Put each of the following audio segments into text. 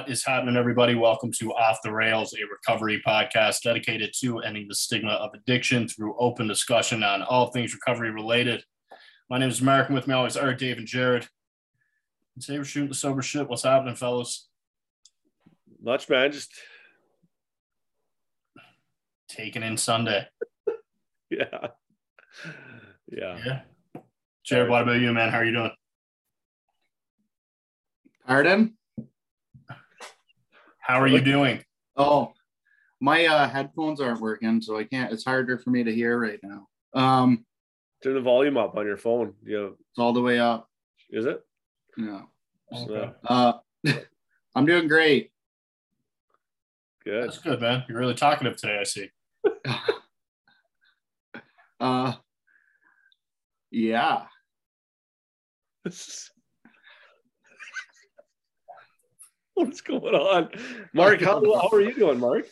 What is happening, everybody? Welcome to Off the Rails, a recovery podcast dedicated to ending the stigma of addiction through open discussion on all things recovery related. My name is Mark, and with me always are Dave and Jared. And today we're shooting the sober shit. What's happening, fellas? Much, man. Just taking in Sunday. yeah, yeah. Yeah. Jared, what about you, man? How are you doing? Pardon? How are you doing? Oh, my uh, headphones aren't working, so I can't. It's harder for me to hear right now. Um, Turn the volume up on your phone. You it's all the way up. is it? Yeah. So, Uh, I'm doing great. good. That's good, man. You're really talkative today, I see. Uh, yeah. What's going on, Mark? How, how are you doing, Mark?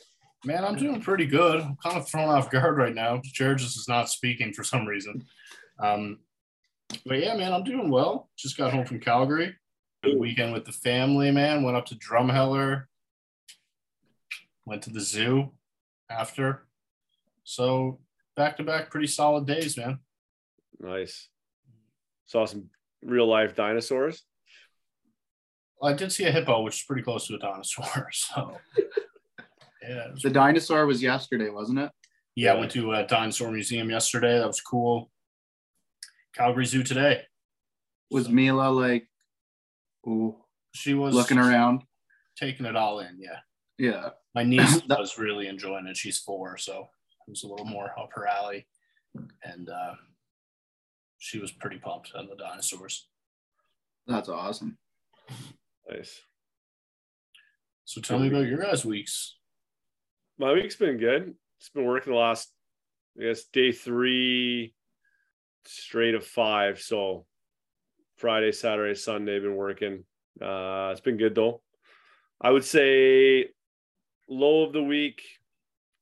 Man, I'm doing pretty good. I'm kind of thrown off guard right now. Jared just is not speaking for some reason. Um, but yeah, man, I'm doing well. Just got home from Calgary. Good weekend with the family, man. Went up to Drumheller. Went to the zoo after. So back to back, pretty solid days, man. Nice. Saw some real life dinosaurs. I did see a hippo, which is pretty close to a dinosaur. So yeah, The dinosaur was yesterday, wasn't it? Yeah, I went to a dinosaur museum yesterday. That was cool. Calgary Zoo today. Was So Mila like, ooh, she was looking around? taking it all in. Yeah, Yeah. my niece That- was really enjoying it. She's four, so it was a little more up her alley, and uh, she was pretty pumped on the dinosaurs. That's awesome. Nice. So tell me about your guys' weeks. My week's been good. It's been working the last, I guess, day three straight of five. So Friday, Saturday, Sunday, been working. Uh, it's been good though. I would say low of the week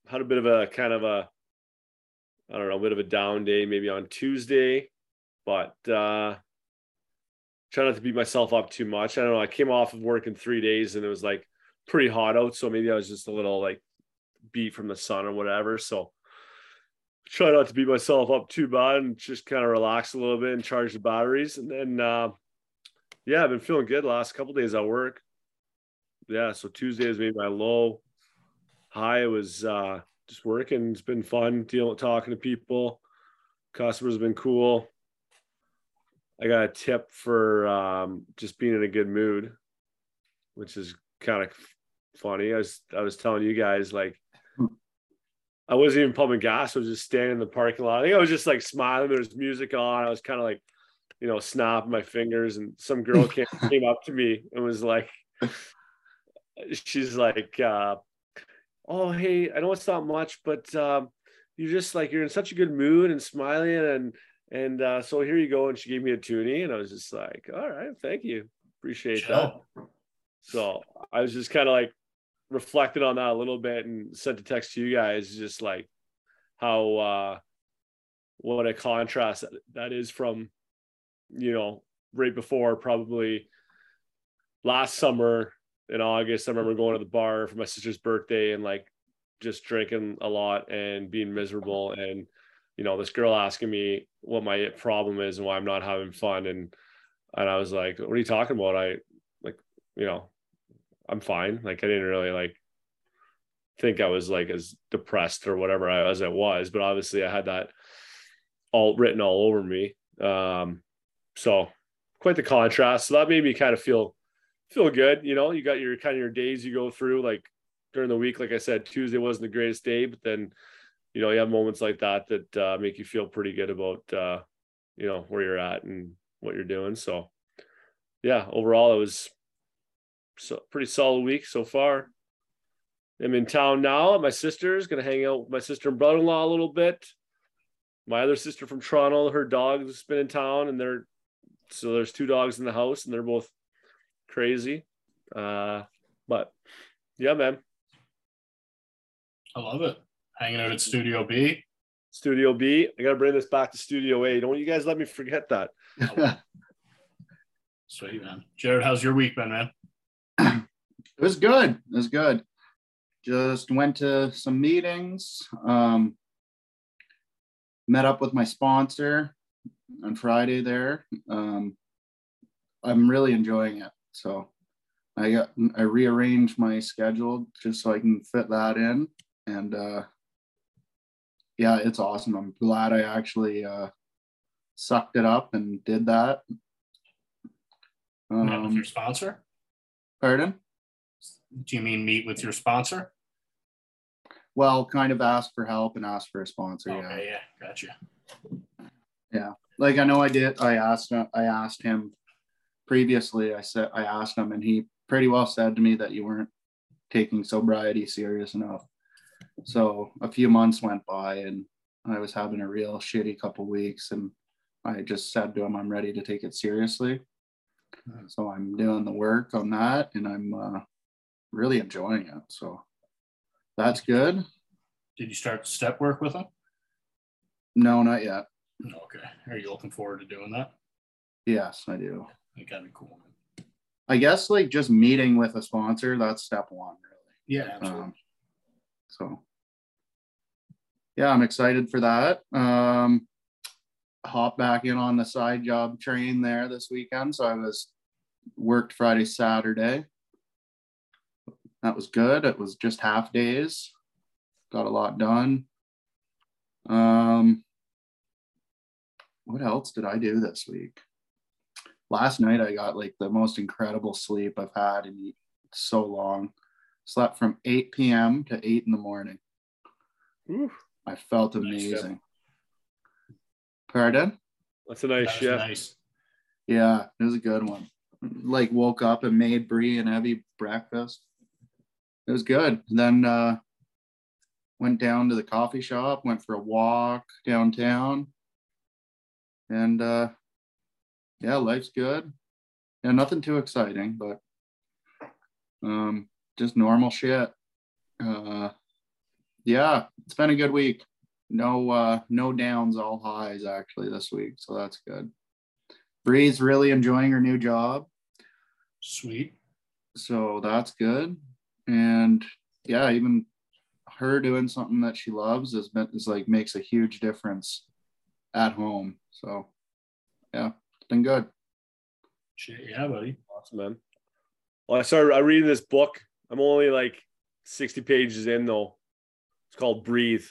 had a bit of a kind of a, I don't know, a bit of a down day maybe on Tuesday, but uh, try not to beat myself up too much. I don't know. I came off of work in three days and it was like pretty hot out, so maybe I was just a little like beat from the sun or whatever. So try not to beat myself up too bad and just kind of relax a little bit and charge the batteries. And then uh yeah, I've been feeling good last couple days at work. Yeah, so Tuesday has made my low. High it was uh just working. It's been fun dealing with talking to people. Customers have been cool. I got a tip for um just being in a good mood, which is kind of funny. I was I was telling you guys like I wasn't even pumping gas. I was just standing in the parking lot. I think I was just like smiling. There was music on. I was kind of like, you know, snapping my fingers. And some girl came, came up to me and was like, she's like, uh, oh, hey, I don't know it's not much, but um, you're just like, you're in such a good mood and smiling. And, and uh, so here you go. And she gave me a toonie. And I was just like, all right, thank you. Appreciate that. So I was just kind of like reflected on that a little bit and sent a text to you guys, just like how uh what a contrast that is from you know right before probably last summer in August. I remember going to the bar for my sister's birthday and like just drinking a lot and being miserable and you know this girl asking me what my problem is and why I'm not having fun and and I was like, what are you talking about? I like, you know, I'm fine. Like I didn't really like think I was like as depressed or whatever I, as I was, but obviously I had that all written all over me. Um, so quite the contrast. So that made me kind of feel feel good. You know, you got your kind of your days you go through like during the week. Like I said, Tuesday wasn't the greatest day, but then you know you have moments like that that uh, make you feel pretty good about uh, you know where you're at and what you're doing. So yeah, overall it was so pretty solid week so far. I'm in town now my sister's, gonna hang out with my sister and brother-in-law a little bit. My other sister from Toronto, her dog's been in town, and they're so there's two dogs in the house, and they're both crazy. Uh, but yeah, man, I love it. Hanging out at Studio B. Studio B. I gotta bring this back to Studio A. Don't you guys let me forget that. Sweet man. Jared, how's your week been, man? It was good. It was good. Just went to some meetings. Um, met up with my sponsor on Friday there. Um, I'm really enjoying it. So I got I rearranged my schedule just so I can fit that in. And uh, yeah, it's awesome. I'm glad I actually uh, sucked it up and did that. Met with Um, your sponsor? pardon? Do you mean meet with your sponsor? Well, kind of ask for help and ask for a sponsor. Yeah. Okay, yeah, gotcha. Yeah, like I know I did. I asked uh, I asked him previously. I said I asked him, and he pretty well said to me that you weren't taking sobriety serious enough. So a few months went by, and I was having a real shitty couple weeks, and I just said to him, "I'm ready to take it seriously." So I'm doing the work on that, and I'm uh, really enjoying it. So that's good. Did you start step work with him? No, not yet. Okay. Are you looking forward to doing that? Yes, I do. That gotta be cool. I guess like just meeting with a sponsor, that's step one, really. Yeah, absolutely. Um, so yeah, I'm excited for that. Um, hop back in on the side job train there this weekend. So I was worked Friday, Saturday. That was good. It was just half days. Got a lot done. Um, what else did I do this week? Last night I got like the most incredible sleep I've had in so long. Slept from 8 p.m. to 8 in the morning. Ooh, I felt Nice, amazing. Pardon? that's a nice That shift. nice. Yeah, it was a good one. Like woke up and made Brie and Evie breakfast. It was good. Then uh went down to the coffee shop, went for a walk downtown. And uh yeah, life's good. Yeah, nothing too exciting, but um just normal shit. Uh yeah, it's been a good week. No uh no downs, all highs actually this week, so that's good. Bree's really enjoying her new job, Sweet. so that's good. And yeah, even her doing something that she loves is is like makes a huge difference at home. So yeah, it's been good. Shit, yeah, buddy. Awesome, man. Well, I started I reading this book. I'm only like 60 pages in though. It's called Breathe.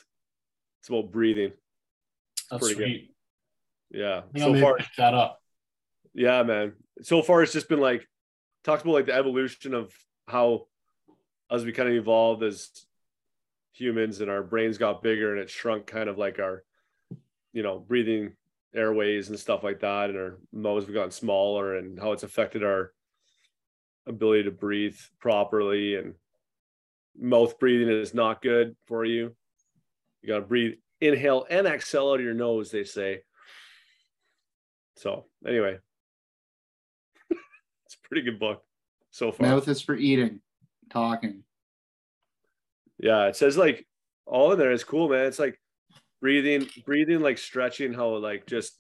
It's about breathing. That's Pretty good. sweet. Yeah. Think I'll So far, that up. yeah, man. So far, it's just been like talks about like the evolution of how as we kind of evolved as humans and our brains got bigger and it shrunk kind of like our you know breathing airways and stuff like that and our mouths have gotten smaller and how it's affected our ability to breathe properly and mouth breathing is not good for you you got to breathe inhale and exhale out of your nose they say so anyway it's a pretty good book so far Mouth is for eating, talking. Yeah, it says like all in there is cool, man. It's like breathing, breathing, like stretching, how it like just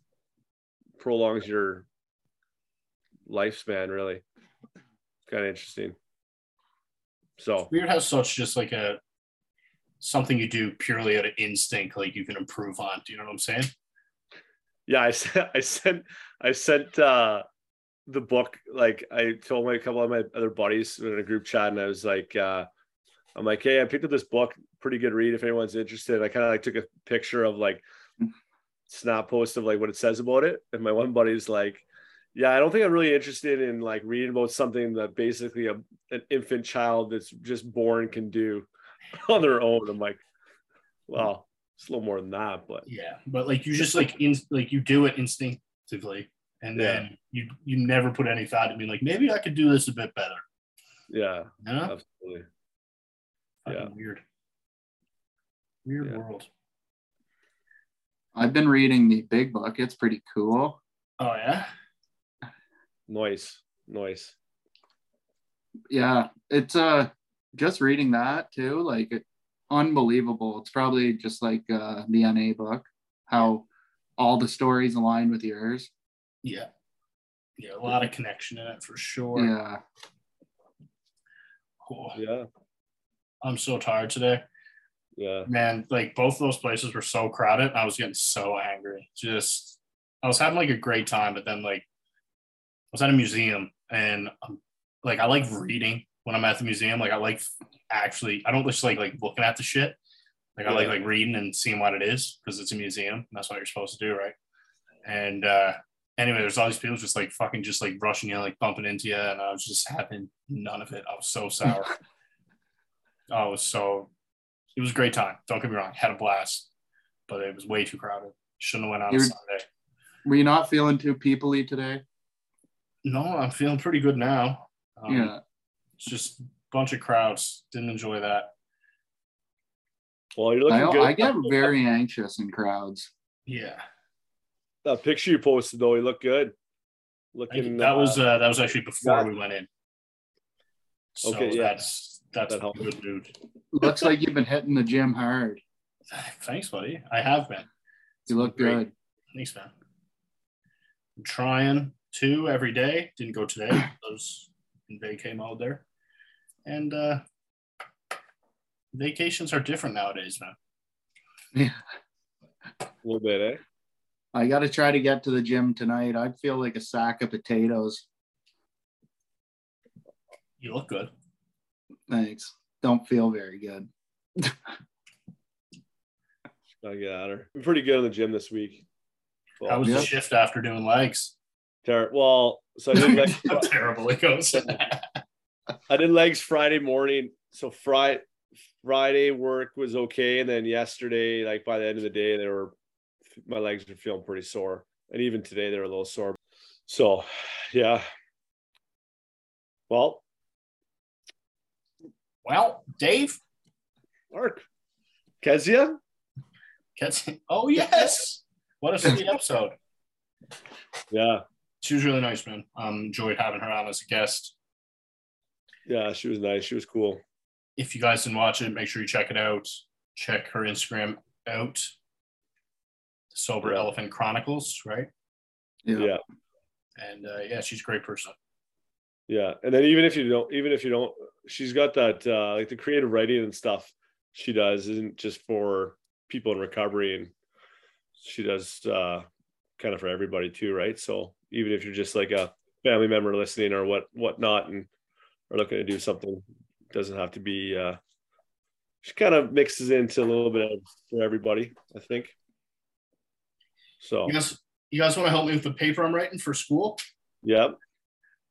prolongs your lifespan. Really, kind of interesting. So Weird how such just like a something you do purely out of instinct, like you can improve on. Do you know what I'm saying? yeah, I sent, I sent, I sent uh the book. Like I told my a couple of my other buddies in a group chat, and I was like, uh I'm like, hey, I picked up this book, pretty good read if anyone's interested. I kind of like took a picture of like snap post of like what it says about it, and my one buddy's like, yeah, I don't think I'm really interested in like reading about something that basically a, an infant child that's just born can do on their own. I'm like, well, it's a little more than that, but Yeah, but like you just like in like you do it instinctively, and then you you never put any thought to being like maybe I could do this a bit better. yeah, You know? absolutely. Fucking yeah. Weird. Weird Yeah. world. I've been reading the big book. It's pretty cool. Oh yeah. Noise, noise. Yeah, it's uh just reading that too, like it, unbelievable. It's probably just like uh the NA book, how all the stories align with yours. Yeah. Yeah, a lot of connection in it for sure. Yeah. Cool. Yeah. I'm so tired today. Yeah. Man, like both those places were so crowded. I was getting so angry. Just, I was having like a great time, but then like, I was at a museum and um, like I like reading when I'm at the museum. Like I like actually, I don't just like like looking at the shit. Like I like like reading and seeing what it is because it's a museum. And that's what you're supposed to do, right? And uh anyway, there's all these people just like fucking just like rushing you, like bumping into you, and I was just having none of it. I was so sour. I was so. It was a great time. Don't get me wrong, had a blast, but it was way too crowded. Shouldn't have went on You're- Sunday. Were you not feeling too peoply today? No, I'm feeling pretty good now. Um, yeah. It's just a bunch of crowds. Didn't enjoy that. Well, you're looking I, good. I get very anxious in crowds. Yeah, that picture you posted though, you look good. I- Looking that was uh, uh, that was actually before yeah. we went in. So Okay, yeah. that's that's That helps. good mood. Looks like you've been hitting the gym hard. Thanks, buddy. I have been. You look Great. good. Thanks, man. I'm trying to every day. Didn't go today. I was in vacay mode there. And uh vacations are different nowadays, man. Yeah. a little bit, eh? I got to try to get to the gym tonight. I feel like a sack of potatoes. You look good. Thanks. Don't feel very good. I get at her. I'm pretty good in the gym this week. Well, How was Yeah. the shift after doing legs? Ter- well, so I did legs, How terrible it goes. I did legs Friday morning. So Friday Friday work was okay, and then yesterday, like by the end of the day, they were my legs were feeling pretty sore, and even today they were a little sore. So, yeah. Well, well, Dave, Mark, Kezia, Cat's oh yes. What a sweet episode. yeah, She was really nice, man. Um, enjoyed having her on as a guest. yeah, she was nice. She was cool. if you guys didn't watch it, make sure you check it out. Check her Instagram out. Sober Yeah. Elephant Chronicles, right? Yeah. And uh, yeah, she's a great person. Yeah, and then even if you don't, even if you don't, she's got that uh, like the creative writing and stuff she does isn't just for people in recovery, and she does uh, kind of for everybody too, right? So even if you're just like a family member listening or what whatnot, and are looking to do something, it doesn't have to be. Uh, she kind of mixes into a little bit of for everybody, I think. So You guys, you guys want to help me with the paper I'm writing for school, yep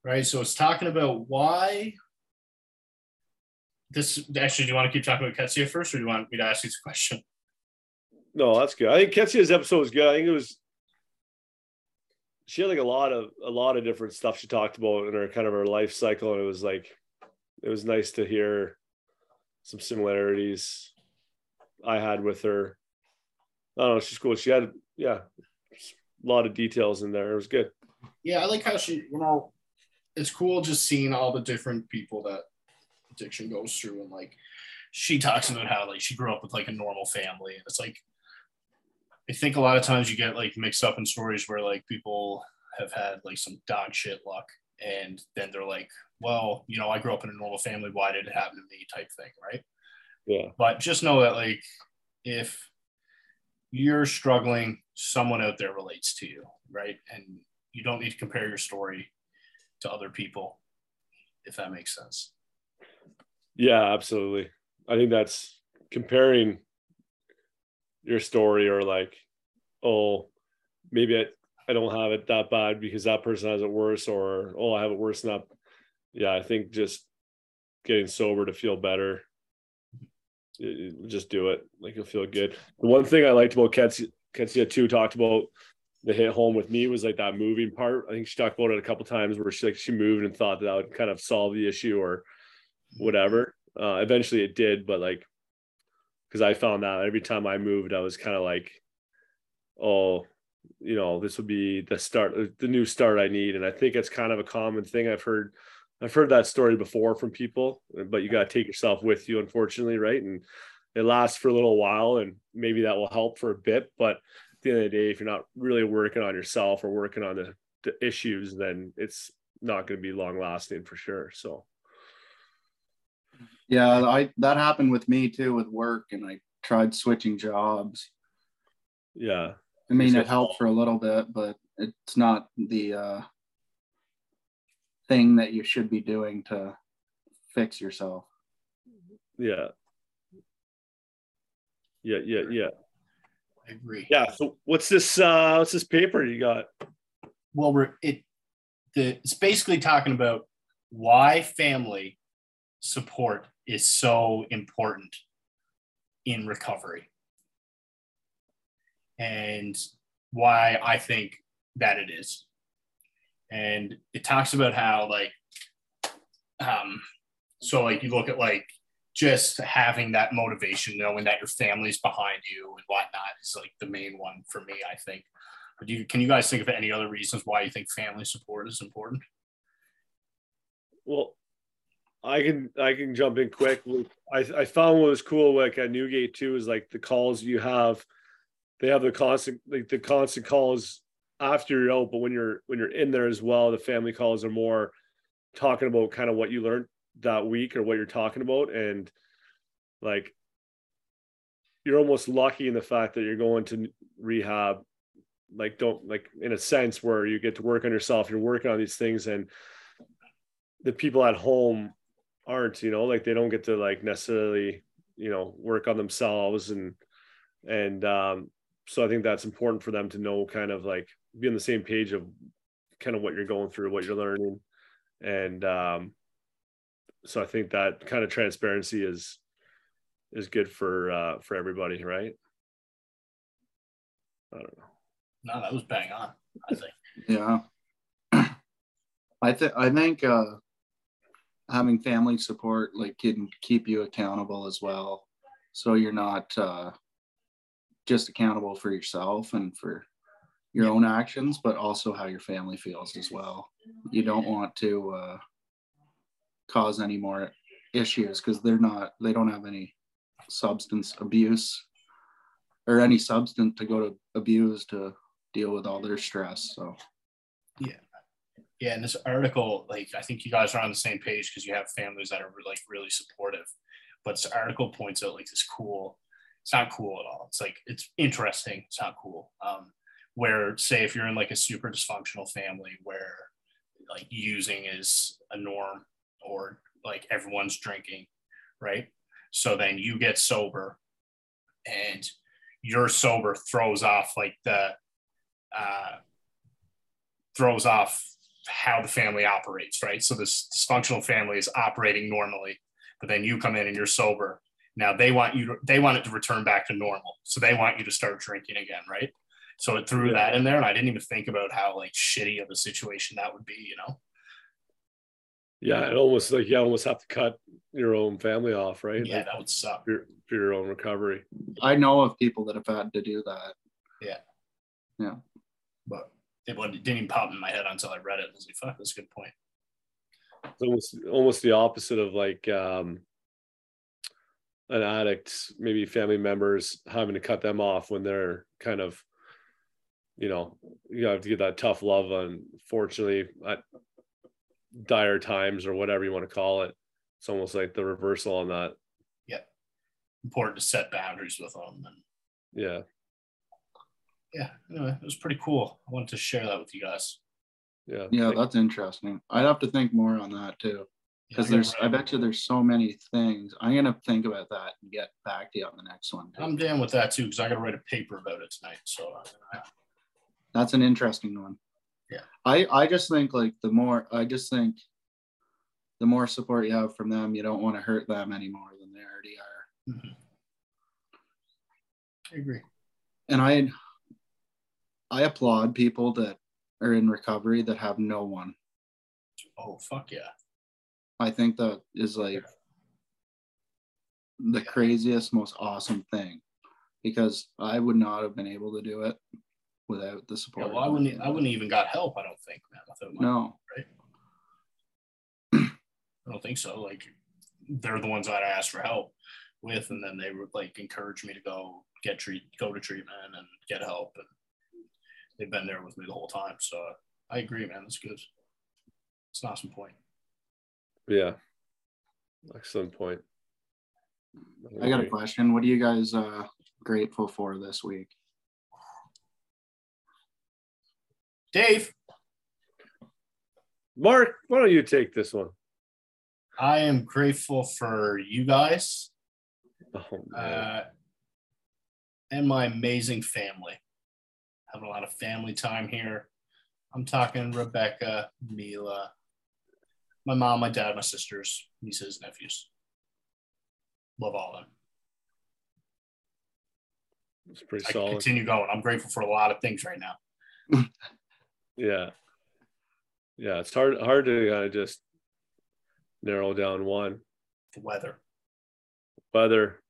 right? So it's talking about why. This actually, do you want to keep talking about Ketsia first, or do you want me to ask you this question? No, that's good. I think Ketsia's episode was good. I think it was she had like a lot of a lot of different stuff she talked about in her kind of her life cycle, and it was like it was nice to hear some similarities I had with her. I don't know, she's cool. She had yeah, a lot of details in there. It was good. Yeah, I like how she, you know, it's cool just seeing all the different people that addiction goes through. And like, she talks about how like she grew up with like a normal family. And it's like, I think a lot of times you get like mixed up in stories where like people have had like some dog shit luck. And then they're like, well, you know, I grew up in a normal family. Why did it happen to me? Type thing. Right. Yeah. But just know that like, if you're struggling, someone out there relates to you. Right. And you don't need to compare your story to other people, if that makes sense. Yeah, absolutely. I think that's comparing your story or like, oh, maybe I, I don't have it that bad because that person has it worse, or oh, I have it worse than that. Yeah, I think just getting sober to feel better. it- it- just do it. Like you'll feel good. The one thing I liked about Ketsia, Ketsia too talked about the hit home with me was like that moving part. I think she talked about it a couple times where she like she moved and thought that, that would kind of solve the issue or whatever. Uh, eventually it did, but like, because I found that every time I moved, I was kind of like, oh, you know, this would be the start, the new start I need. And I think it's kind of a common thing. I've heard, I've heard that story before from people, but you got to take yourself with you, unfortunately, right? And it lasts for a little while, and maybe that will help for a bit. But at the end of the day, if you're not really working on yourself or working on the, the issues, then it's not going to be long lasting for sure. So. Yeah, I that happened with me too with work, and I tried switching jobs. Yeah. I mean, it helped for a little bit, but it's not the uh, thing that you should be doing to fix yourself. Yeah. Yeah, yeah, yeah. I agree. Yeah. So what's this uh what's this paper you got? Well, we're it the it's basically talking about why family support is so important in recovery and why I think that it is. And it talks about how like um so like you look at like just having that motivation, knowing that your family's behind you and whatnot is like the main one for me, I think. But do you, can you guys think of any other reasons why you think family support is important? Well, I can I can jump in quick. I, I found what was cool like at Newgate too is like the calls you have. They have the constant like the constant calls after you're out, but when you're when you're in there as well, the family calls are more talking about kind of what you learned that week or what you're talking about and like you're almost lucky in the fact that you're going to rehab like don't like in a sense where you get to work on yourself you're working on these things and the people at home aren't you know like they don't get to like necessarily you know work on themselves and and um so i think that's important for them to know kind of like be on the same page of kind of what you're going through what you're learning and um so I think that kind of transparency is is good for uh, for everybody, right? I don't know. No, that was bang on. I think. Yeah, I think I think uh, having family support like can keep you accountable as well, so you're not uh, just accountable for yourself and for your own actions, but also how your family feels as well. You don't want to. Uh, cause any more issues because they're not they don't have any substance abuse or any substance to go to abuse to deal with all their stress so yeah and this article like i think you guys are on the same page because you have families that are like really supportive. But this article points out like this cool it's not cool at all. It's like it's interesting it's not cool. Um where say if you're in like a super dysfunctional family where like using is a norm or like everyone's drinking, right? So then you get sober and your sober throws off like the uh, throws off how the family operates, right? So this dysfunctional family is operating normally, but then you come in and you're sober. Now they want you to, they want it to return back to normal. So they want you to start drinking again, right? So it threw that in there, and I didn't even think about how like shitty of a situation that would be, you know yeah, it almost like you almost have to cut your own family off, right? Yeah, that would suck for your, for your own recovery. I know of people that have had to do that. Yeah, yeah, but it didn't even pop in my head until I read it. I was like, "Fuck, that's a good point." It's almost almost the opposite of like um, an addict, maybe family members having to cut them off when they're kind of, you know, you have to get that tough love. Unfortunately, I, dire times or whatever you want to call it. It's almost like the reversal on that. Yeah. Important to set boundaries with them. And yeah. Yeah. Anyway, it was pretty cool. I wanted to share that with you guys. Yeah. Yeah, that's interesting. I'd have to think more on that too. Because yeah, there's, I bet you there's so many things. I'm gonna think about that and get back to you on the next one. Too. I'm down with that too because I got to write a paper about it tonight. So uh, that's an interesting one yeah i i just think like the more i just think the more support you have from them you don't want to hurt them any more than they already are mm-hmm. i agree and i i applaud people that are in recovery that have no one oh fuck yeah i think that is like the yeah. craziest most awesome thing because i would not have been able to do it without the support. Yeah, well, I wouldn't. I wouldn't even got help. I don't think, man. Without my, no. Right. I don't think so. Like, they're the ones I'd ask for help with, and then they would like encourage me to go get treat, go to treatment, and get help. And they've been there with me the whole time. So I agree, man. That's good. It's an awesome point. Yeah. Excellent point. I got a question. What are you guys uh, grateful for this week? Dave, Mark, why don't you take this one? I am grateful for you guys Oh, uh, and my amazing family. Having a lot of family time here. I'm talking Rebecca, Mila, my mom, my dad, my sisters, nieces, nephews. Love all of them. it's pretty I can solid. continue going. I'm grateful for a lot of things right now. Yeah. Yeah, it's hard hard to kind of just narrow down one. The weather. Weather.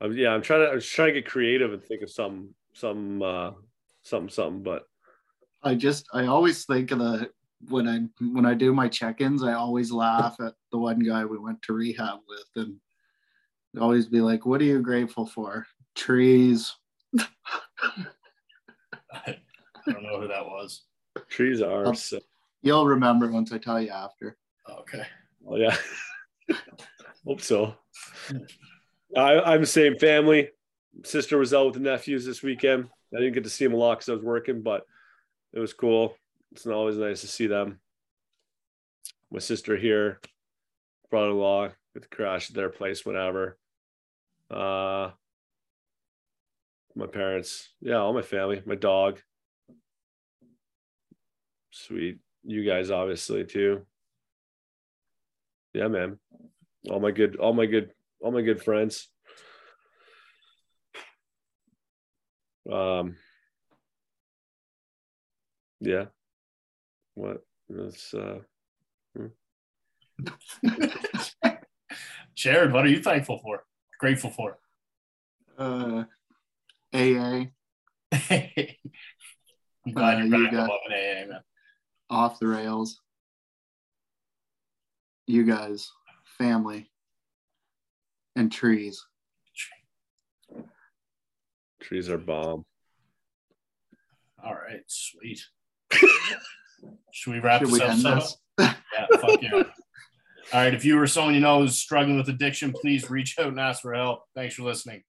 Um, yeah, I'm trying to I'm just trying to get creative and think of some some uh some something, but I just I always think of the when I when I do my check-ins, I always laugh at the one guy we went to rehab with and always be like, What are you grateful for? Trees. I don't know who that was. trees are so You'll remember once I tell you after. Okay. oh, yeah. Hope so. I, I'm the same family. Sister was out with the nephews this weekend. I didn't get to see them a lot because I was working, but it was cool. It's always nice to see them. My sister here, brother-in-law, get to crash at their place whenever. Uh, my parents, yeah, all my family, my dog. Sweet, you guys obviously too. Yeah, man. All my good, all my good, all my good friends. Um. Yeah. What? That's uh. Jared, what are you thankful for? Grateful for? Uh AA I'm glad Uh, you're back to got- loving AA, man. off the rails. You guys, family, and trees. Trees are bomb. All right, sweet. Should we wrap Should this we end episode this? up? Yeah, fuck yeah. All right, if you or someone you know is struggling with addiction, please reach out and ask for help. Thanks for listening.